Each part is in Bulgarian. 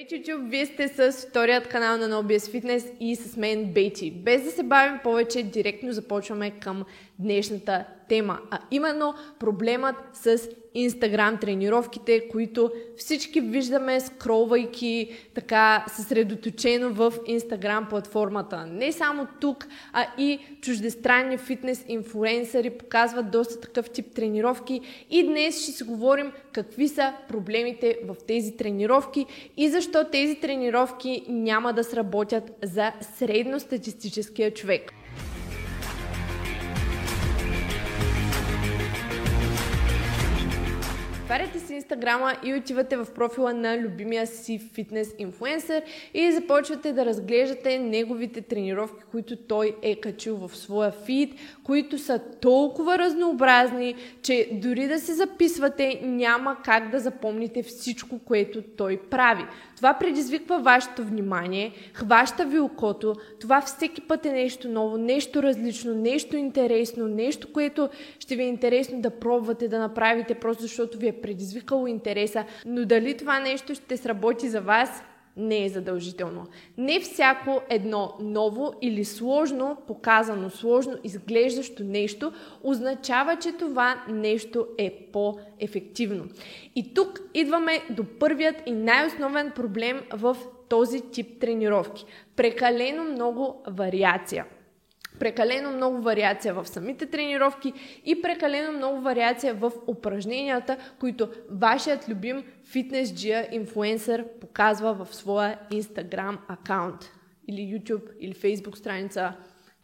Здравейте, YouTube! Вие сте с вторият канал на NoBS Fitness и с мен Бейти. Без да се бавим повече, директно започваме към днешната тема, а именно проблемът с Instagram тренировките, които всички виждаме скролвайки така съсредоточено в Instagram платформата. Не само тук, а и чуждестранни фитнес инфлуенсъри показват доста такъв тип тренировки и днес ще си говорим какви са проблемите в тези тренировки и защо тези тренировки няма да сработят за средностатистическия човек. Отваряте си инстаграма и отивате в профила на любимия си фитнес инфлуенсър и започвате да разглеждате неговите тренировки, които той е качил в своя фид, които са толкова разнообразни, че дори да се записвате няма как да запомните всичко, което той прави. Това предизвиква вашето внимание, хваща ви окото, това всеки път е нещо ново, нещо различно, нещо интересно, нещо, което ще ви е интересно да пробвате да направите, просто защото ви е предизвикало интереса, но дали това нещо ще сработи за вас, не е задължително. Не всяко едно ново или сложно показано, сложно изглеждащо нещо означава, че това нещо е по-ефективно. И тук идваме до първият и най-основен проблем в този тип тренировки. Прекалено много вариация прекалено много вариация в самите тренировки и прекалено много вариация в упражненията, които вашият любим фитнес джия инфлуенсър показва в своя Instagram акаунт или YouTube или Facebook страница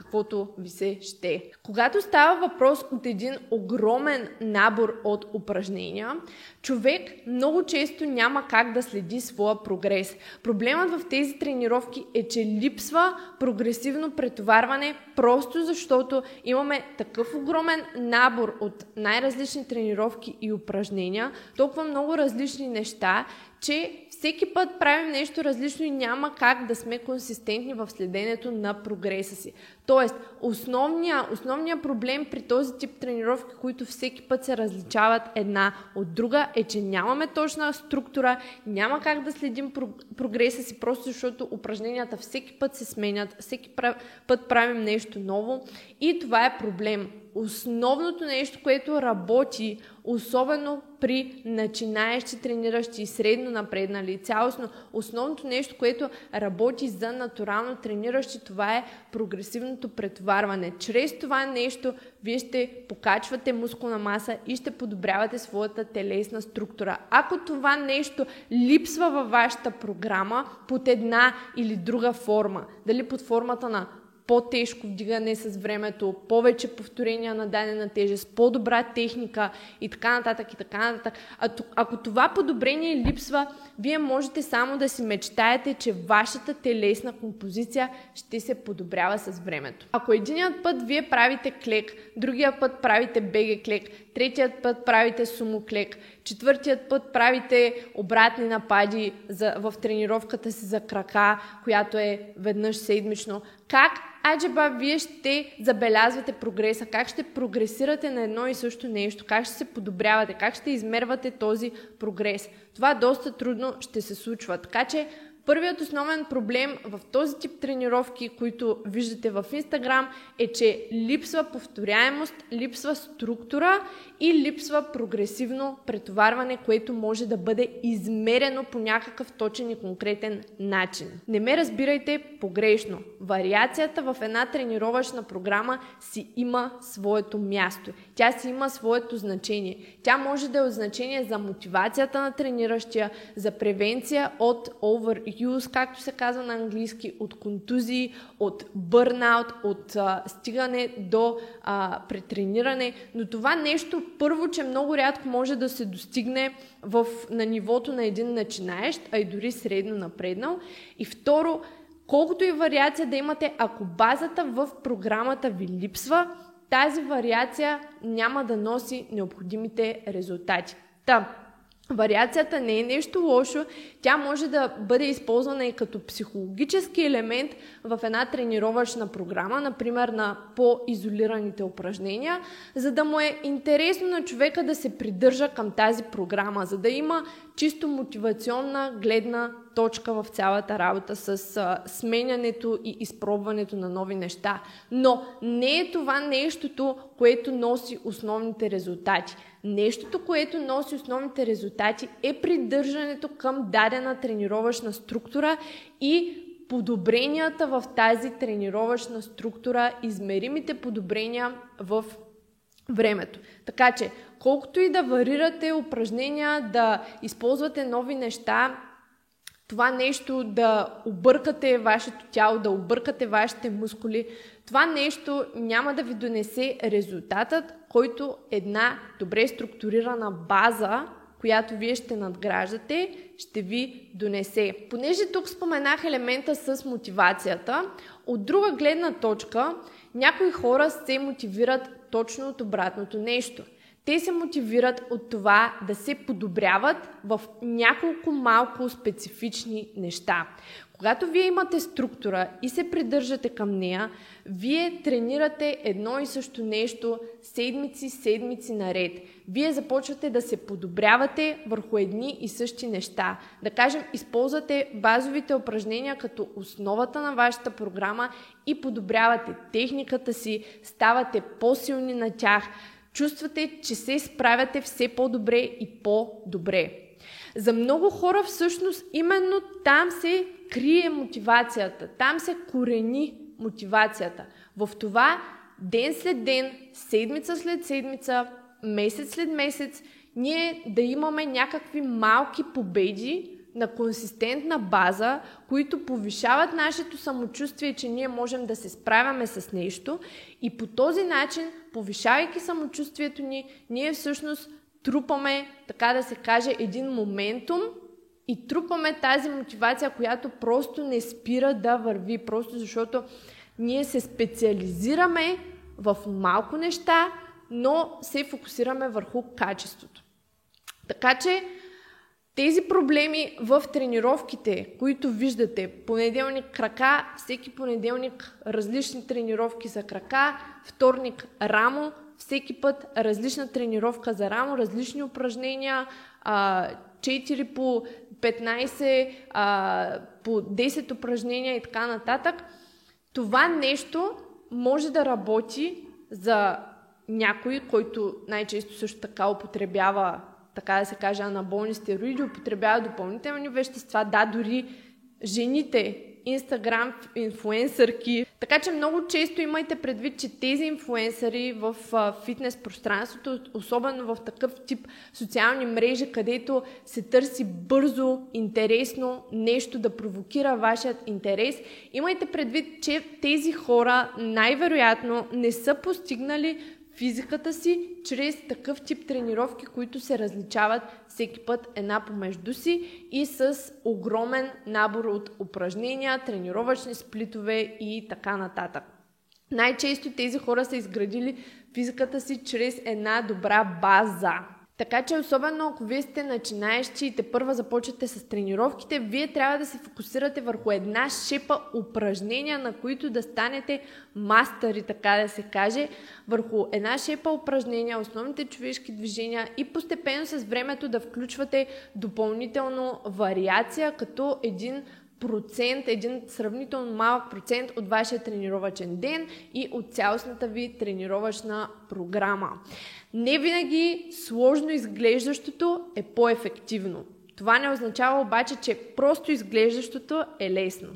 каквото ви се ще. Когато става въпрос от един огромен набор от упражнения, човек много често няма как да следи своя прогрес. Проблемът в тези тренировки е, че липсва прогресивно претоварване, просто защото имаме такъв огромен набор от най-различни тренировки и упражнения, толкова много различни неща, че всеки път правим нещо различно и няма как да сме консистентни в следенето на прогреса си. Тоест, основният основния проблем при този тип тренировки, които всеки път се различават една от друга, е, че нямаме точна структура, няма как да следим прогреса си, просто защото упражненията всеки път се сменят, всеки път правим нещо ново. И това е проблем. Основното нещо, което работи, особено при начинаещи трениращи и средно напреднали, цялостно основното нещо, което работи за натурално трениращи, това е прогресивното претоварване. Чрез това нещо вие ще покачвате мускулна маса и ще подобрявате своята телесна структура. Ако това нещо липсва във вашата програма под една или друга форма, дали под формата на по-тежко вдигане с времето, повече повторения на дадена тежест, по-добра техника и така нататък и така нататък. А, ако това подобрение липсва, вие можете само да си мечтаете, че вашата телесна композиция ще се подобрява с времето. Ако единият път вие правите клек, другия път правите беге клек, третият път правите сумо клек, четвъртият път правите обратни напади за, в тренировката си за крака, която е веднъж седмично, как аджеба вие ще забелязвате прогреса, как ще прогресирате на едно и също нещо, как ще се подобрявате, как ще измервате този прогрес. Това доста трудно ще се случва. Така че Първият основен проблем в този тип тренировки, които виждате в Инстаграм, е, че липсва повторяемост, липсва структура и липсва прогресивно претоварване, което може да бъде измерено по някакъв точен и конкретен начин. Не ме разбирайте погрешно. Вариацията в една тренировъчна програма си има своето място. Тя си има своето значение. Тя може да е от значение за мотивацията на трениращия, за превенция от over use, както се казва на английски, от контузии, от бърнаут, от а, стигане до а, претрениране. Но това нещо, първо, че много рядко може да се достигне в, на нивото на един начинаещ, а и дори средно напреднал. И второ, колкото и вариация да имате, ако базата в програмата ви липсва, тази вариация няма да носи необходимите резултати. Та, Вариацията не е нещо лошо, тя може да бъде използвана и като психологически елемент в една тренировъчна програма, например на по-изолираните упражнения, за да му е интересно на човека да се придържа към тази програма, за да има чисто мотивационна гледна точка в цялата работа с а, сменянето и изпробването на нови неща. Но не е това нещото, което носи основните резултати. Нещото, което носи основните резултати е придържането към дадена тренировъчна структура и подобренията в тази тренировъчна структура, измеримите подобрения в времето. Така че, колкото и да варирате упражнения, да използвате нови неща, това нещо да объркате вашето тяло, да объркате вашите мускули, това нещо няма да ви донесе резултатът, който една добре структурирана база, която вие ще надграждате, ще ви донесе. Понеже тук споменах елемента с мотивацията, от друга гледна точка, някои хора се мотивират точно от обратното нещо – те се мотивират от това да се подобряват в няколко малко специфични неща. Когато вие имате структура и се придържате към нея, вие тренирате едно и също нещо седмици, седмици наред. Вие започвате да се подобрявате върху едни и същи неща. Да кажем, използвате базовите упражнения като основата на вашата програма и подобрявате техниката си, ставате по-силни на тях, чувствате, че се справяте все по-добре и по-добре. За много хора всъщност именно там се крие мотивацията, там се корени мотивацията. В това ден след ден, седмица след седмица, месец след месец, ние да имаме някакви малки победи, на консистентна база, които повишават нашето самочувствие, че ние можем да се справяме с нещо и по този начин, повишавайки самочувствието ни, ние всъщност трупаме, така да се каже, един моментум и трупаме тази мотивация, която просто не спира да върви, просто защото ние се специализираме в малко неща, но се фокусираме върху качеството. Така че тези проблеми в тренировките, които виждате, понеделник крака, всеки понеделник различни тренировки за крака, вторник рамо, всеки път различна тренировка за рамо, различни упражнения, 4 по 15, по 10 упражнения и така нататък. Това нещо може да работи за някой, който най-често също така употребява така да се каже, анаболни стероиди, употребяват допълнителни вещества, да, дори жените, инстаграм инфуенсърки. Така че много често имайте предвид, че тези инфуенсъри в фитнес пространството, особено в такъв тип социални мрежи, където се търси бързо, интересно нещо да провокира вашият интерес, имайте предвид, че тези хора най-вероятно не са постигнали физиката си чрез такъв тип тренировки, които се различават всеки път една помежду си и с огромен набор от упражнения, тренировъчни сплитове и така нататък. Най-често тези хора са изградили физиката си чрез една добра база. Така че, особено ако вие сте начинаещи и те първа започвате с тренировките, вие трябва да се фокусирате върху една шепа упражнения, на които да станете мастъри, така да се каже, върху една шепа упражнения, основните човешки движения и постепенно с времето да включвате допълнително вариация, като един процент, един сравнително малък процент от вашия тренировачен ден и от цялостната ви тренировъчна програма. Не винаги сложно изглеждащото е по-ефективно. Това не означава обаче, че просто изглеждащото е лесно.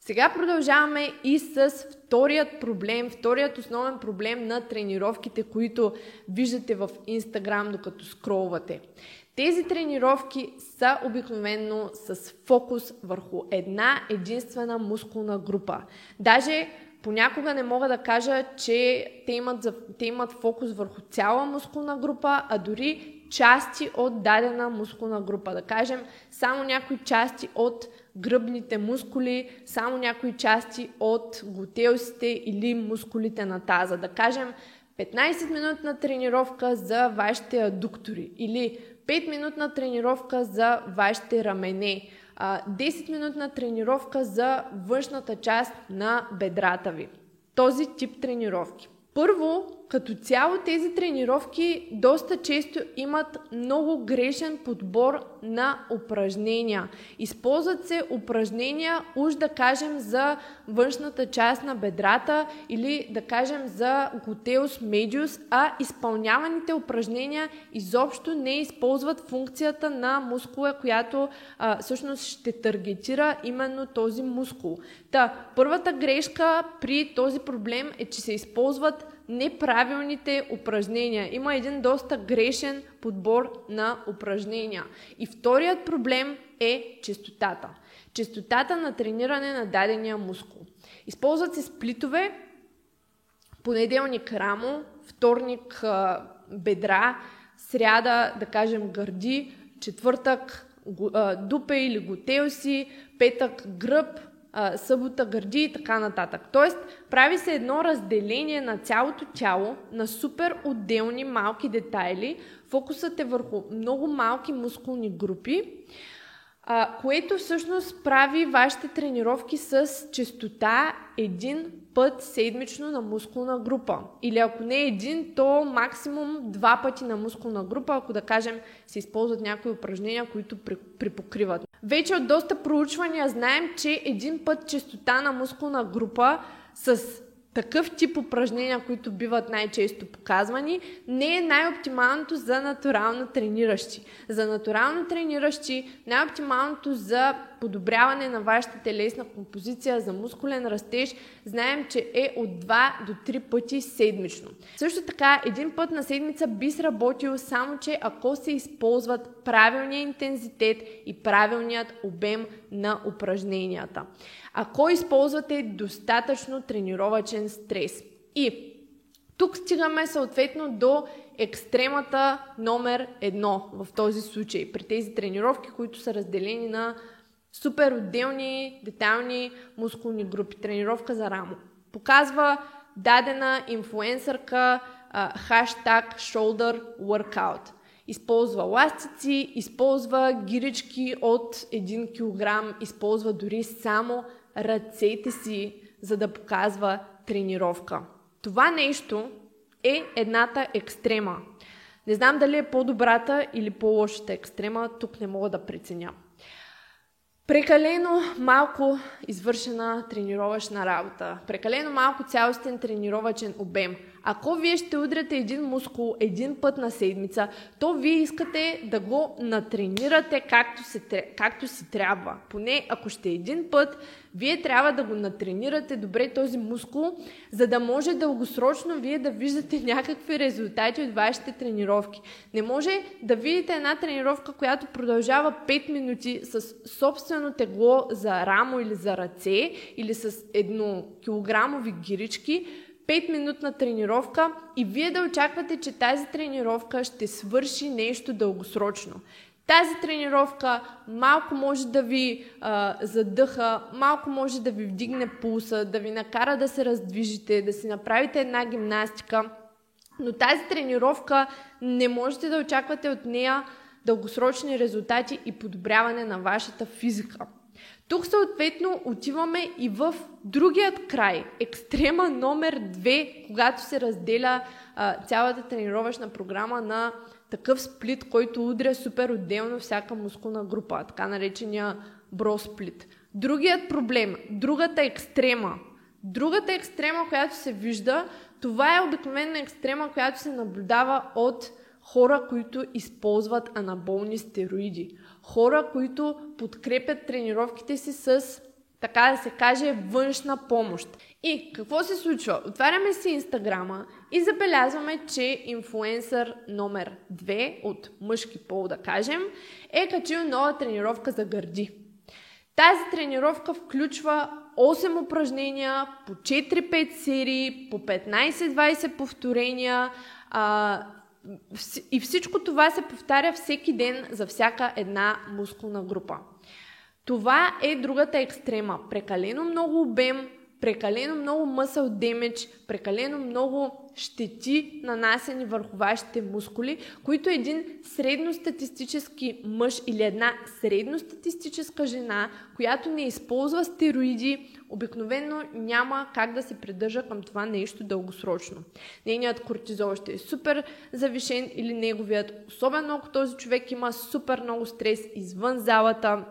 Сега продължаваме и с вторият проблем, вторият основен проблем на тренировките, които виждате в Инстаграм, докато скролвате. Тези тренировки са обикновено с фокус върху една единствена мускулна група. Даже понякога не мога да кажа, че те имат, те имат фокус върху цяла мускулна група, а дори части от дадена мускулна група. Да кажем, само някои части от гръбните мускули, само някои части от глутеусите или мускулите на таза. Да кажем, 15-минутна тренировка за вашите адуктори или 5-минутна тренировка за вашите рамене, 10-минутна тренировка за външната част на бедрата ви. Този тип тренировки. Първо, като цяло тези тренировки доста често имат много грешен подбор на упражнения. Използват се упражнения, уж да кажем за външната част на бедрата или да кажем за глутеус медиус, а изпълняваните упражнения изобщо не използват функцията на мускула, която а, всъщност ще таргетира именно този мускул. Та, първата грешка при този проблем е, че се използват неправилните упражнения. Има един доста грешен подбор на упражнения. И вторият проблем е честотата. Честотата на трениране на дадения мускул. Използват се сплитове, понеделник рамо, вторник бедра, сряда, да кажем, гърди, четвъртък дупе или готелси, петък гръб, а, събота, гърди и така нататък. Тоест, прави се едно разделение на цялото тяло на супер отделни малки детайли. Фокусът е върху много малки мускулни групи, а, което всъщност прави вашите тренировки с частота един път седмично на мускулна група. Или ако не един, то максимум два пъти на мускулна група, ако да кажем се използват някои упражнения, които припокриват. Вече от доста проучвания знаем, че един път частота на мускулна група с такъв тип упражнения, които биват най-често показвани, не е най-оптималното за натурално трениращи. За натурално трениращи най-оптималното за подобряване на вашата телесна композиция, за мускулен растеж, знаем, че е от 2 до 3 пъти седмично. Също така, един път на седмица би сработил само, че ако се използват правилния интензитет и правилният обем на упражненията. Ако използвате достатъчно тренировачен стрес. И тук стигаме съответно до екстремата номер едно в този случай, при тези тренировки, които са разделени на супер отделни, детални мускулни групи. Тренировка за рамо. Показва дадена инфлуенсърка хаштаг shoulder workout. Използва ластици, използва гирички от 1 кг, използва дори само ръцете си, за да показва тренировка. Това нещо е едната екстрема. Не знам дали е по-добрата или по-лошата екстрема, тук не мога да преценя. Прекалено малко извършена тренировъчна работа, прекалено малко цялостен тренировачен обем. Ако вие ще удряте един мускул един път на седмица, то вие искате да го натренирате както, се, както си трябва. Поне ако ще е един път, вие трябва да го натренирате добре този мускул, за да може дългосрочно вие да виждате някакви резултати от вашите тренировки. Не може да видите една тренировка, която продължава 5 минути с собствено тегло за рамо или за ръце или с едно килограмови гирички, 5-минутна тренировка и вие да очаквате, че тази тренировка ще свърши нещо дългосрочно. Тази тренировка малко може да ви а, задъха, малко може да ви вдигне пулса, да ви накара да се раздвижите, да си направите една гимнастика. Но тази тренировка не можете да очаквате от нея дългосрочни резултати и подобряване на вашата физика. Тук съответно отиваме и в другият край, екстрема номер 2, когато се разделя а, цялата тренировъчна програма на такъв сплит, който удря супер отделно всяка мускулна група, така наречения бросплит. Другият проблем, другата екстрема, другата екстрема, която се вижда, това е обикновена екстрема, която се наблюдава от хора, които използват анаболни стероиди. Хора, които подкрепят тренировките си с, така да се каже, външна помощ. И какво се случва? Отваряме си Инстаграма и забелязваме, че инфуенсър номер 2 от мъжки пол, да кажем, е качил нова тренировка за гърди. Тази тренировка включва 8 упражнения по 4-5 серии, по 15-20 повторения, и всичко това се повтаря всеки ден за всяка една мускулна група. Това е другата екстрема. Прекалено много обем, прекалено много мъсъл демедж, прекалено много щети, нанасени върху вашите мускули, които един средностатистически мъж или една средностатистическа жена, която не използва стероиди, обикновено няма как да се придържа към това нещо дългосрочно. Нейният кортизол ще е супер завишен или неговият, особено ако този човек има супер много стрес извън залата,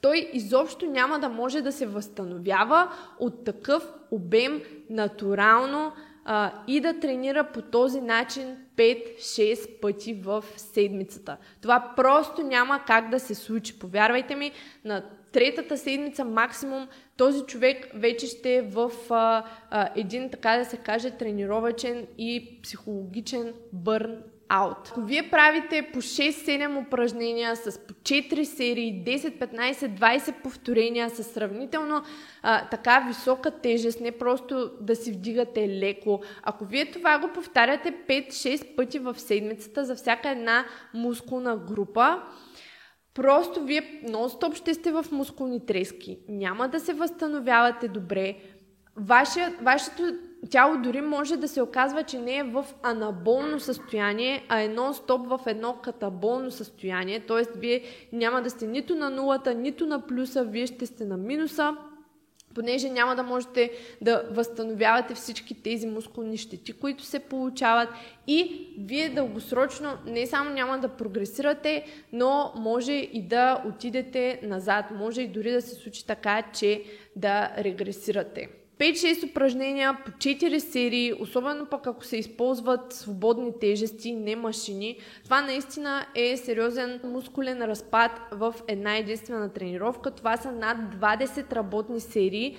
той изобщо няма да може да се възстановява от такъв обем натурално а, и да тренира по този начин 5-6 пъти в седмицата. Това просто няма как да се случи. Повярвайте ми, на третата седмица максимум този човек вече ще е в а, а, един, така да се каже, тренировачен и психологичен бърн аут. Ако вие правите по 6-7 упражнения с по 4 серии, 10, 15, 20 повторения с сравнително а, така висока тежест, не просто да си вдигате леко, ако вие това го повтаряте 5-6 пъти в седмицата за всяка една мускулна група, просто вие нон-стоп ще сте в мускулни трески. Няма да се възстановявате добре. Ваше, вашето тяло дори може да се оказва, че не е в анаболно състояние, а е нон-стоп в едно катаболно състояние, т.е. вие няма да сте нито на нулата, нито на плюса, вие ще сте на минуса, понеже няма да можете да възстановявате всички тези мускулни щети, които се получават и вие дългосрочно не само няма да прогресирате, но може и да отидете назад. Може и дори да се случи така, че да регресирате. 5-6 упражнения по 4 серии, особено пък ако се използват свободни тежести, не машини. Това наистина е сериозен мускулен разпад в една единствена тренировка. Това са над 20 работни серии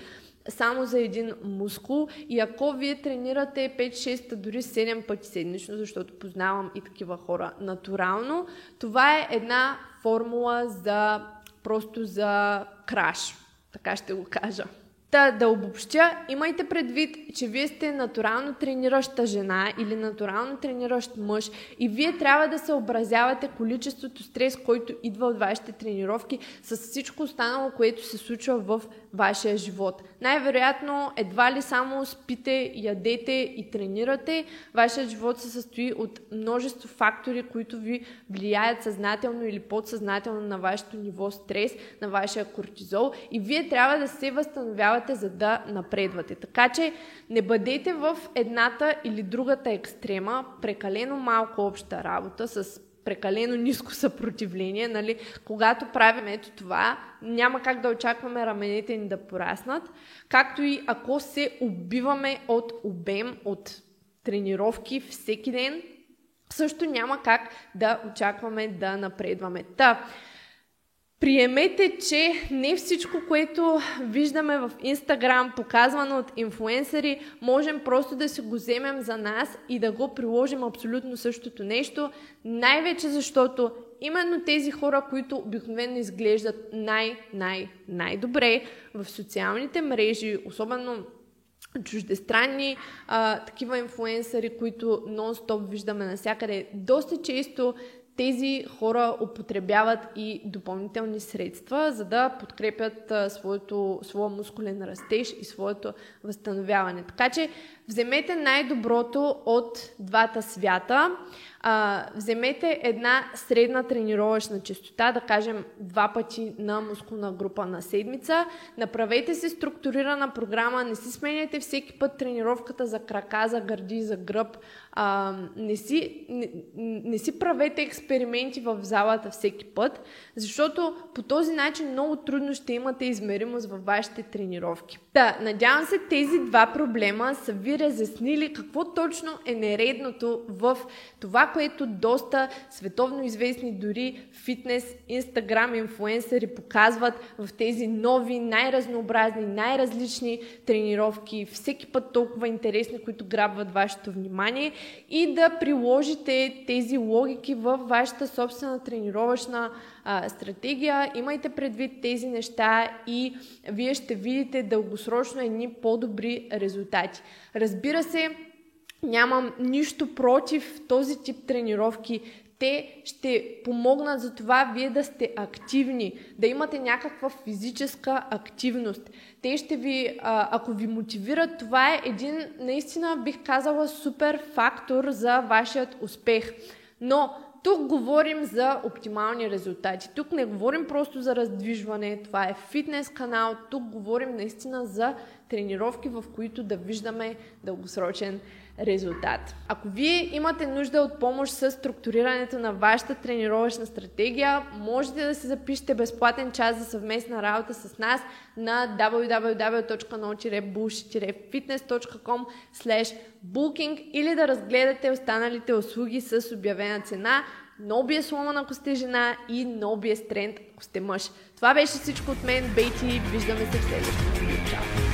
само за един мускул и ако вие тренирате 5-6, дори 7 пъти седмично, защото познавам и такива хора натурално, това е една формула за просто за краш. Така ще го кажа. Та да обобщя, имайте предвид, че вие сте натурално тренираща жена или натурално трениращ мъж и вие трябва да съобразявате количеството стрес, който идва от вашите тренировки с всичко останало, което се случва в вашия живот. Най-вероятно едва ли само спите, ядете и тренирате. Вашият живот се състои от множество фактори, които ви влияят съзнателно или подсъзнателно на вашето ниво стрес, на вашия кортизол и вие трябва да се възстановявате, за да напредвате. Така че не бъдете в едната или другата екстрема, прекалено малко обща работа с прекалено ниско съпротивление, нали? когато правим ето това, няма как да очакваме раменете ни да пораснат, както и ако се убиваме от обем, от тренировки всеки ден, също няма как да очакваме да напредваме. Та, Приемете, че не всичко, което виждаме в Инстаграм, показвано от инфуенсъри, можем просто да си го вземем за нас и да го приложим абсолютно същото нещо, най-вече защото именно тези хора, които обикновено изглеждат най-най-най-добре в социалните мрежи, особено чуждестранни а, такива инфуенсъри, които нон-стоп виждаме навсякъде, доста често тези хора употребяват и допълнителни средства, за да подкрепят своето, своя мускулен растеж и своето възстановяване. Така че вземете най-доброто от двата свята. А, вземете една средна тренировъчна частота, да кажем два пъти на мускулна група на седмица. Направете се структурирана програма, не си сменяйте всеки път тренировката за крака, за гърди, за гръб. А, не, си, не, не си правете експерименти в залата всеки път, защото по този начин много трудно ще имате измеримост във вашите тренировки. Да, надявам се тези два проблема са ви разяснили какво точно е нередното в това, което доста световно известни дори фитнес, инстаграм инфуенсъри показват в тези нови, най-разнообразни, най-различни тренировки, всеки път толкова интересни, които грабват вашето внимание и да приложите тези логики в вашата собствена тренировъчна а, стратегия. Имайте предвид тези неща и вие ще видите дългосрочно едни по-добри резултати. Разбира се, Нямам нищо против този тип тренировки. Те ще помогнат за това вие да сте активни, да имате някаква физическа активност. Те ще ви, ако ви мотивират, това е един, наистина бих казала, супер фактор за вашият успех. Но тук говорим за оптимални резултати. Тук не говорим просто за раздвижване, това е фитнес канал, тук говорим наистина за тренировки, в които да виждаме дългосрочен резултат. Ако вие имате нужда от помощ с структурирането на вашата тренировъчна стратегия, можете да се запишете безплатен час за съвместна работа с нас на www.no-bullshit-fitness.com booking или да разгледате останалите услуги с обявена цена Ноби е сломана, ако сте жена и Ноби е стренд, ако сте мъж. Това беше всичко от мен, Бейти. Виждаме се в следващото. Чао!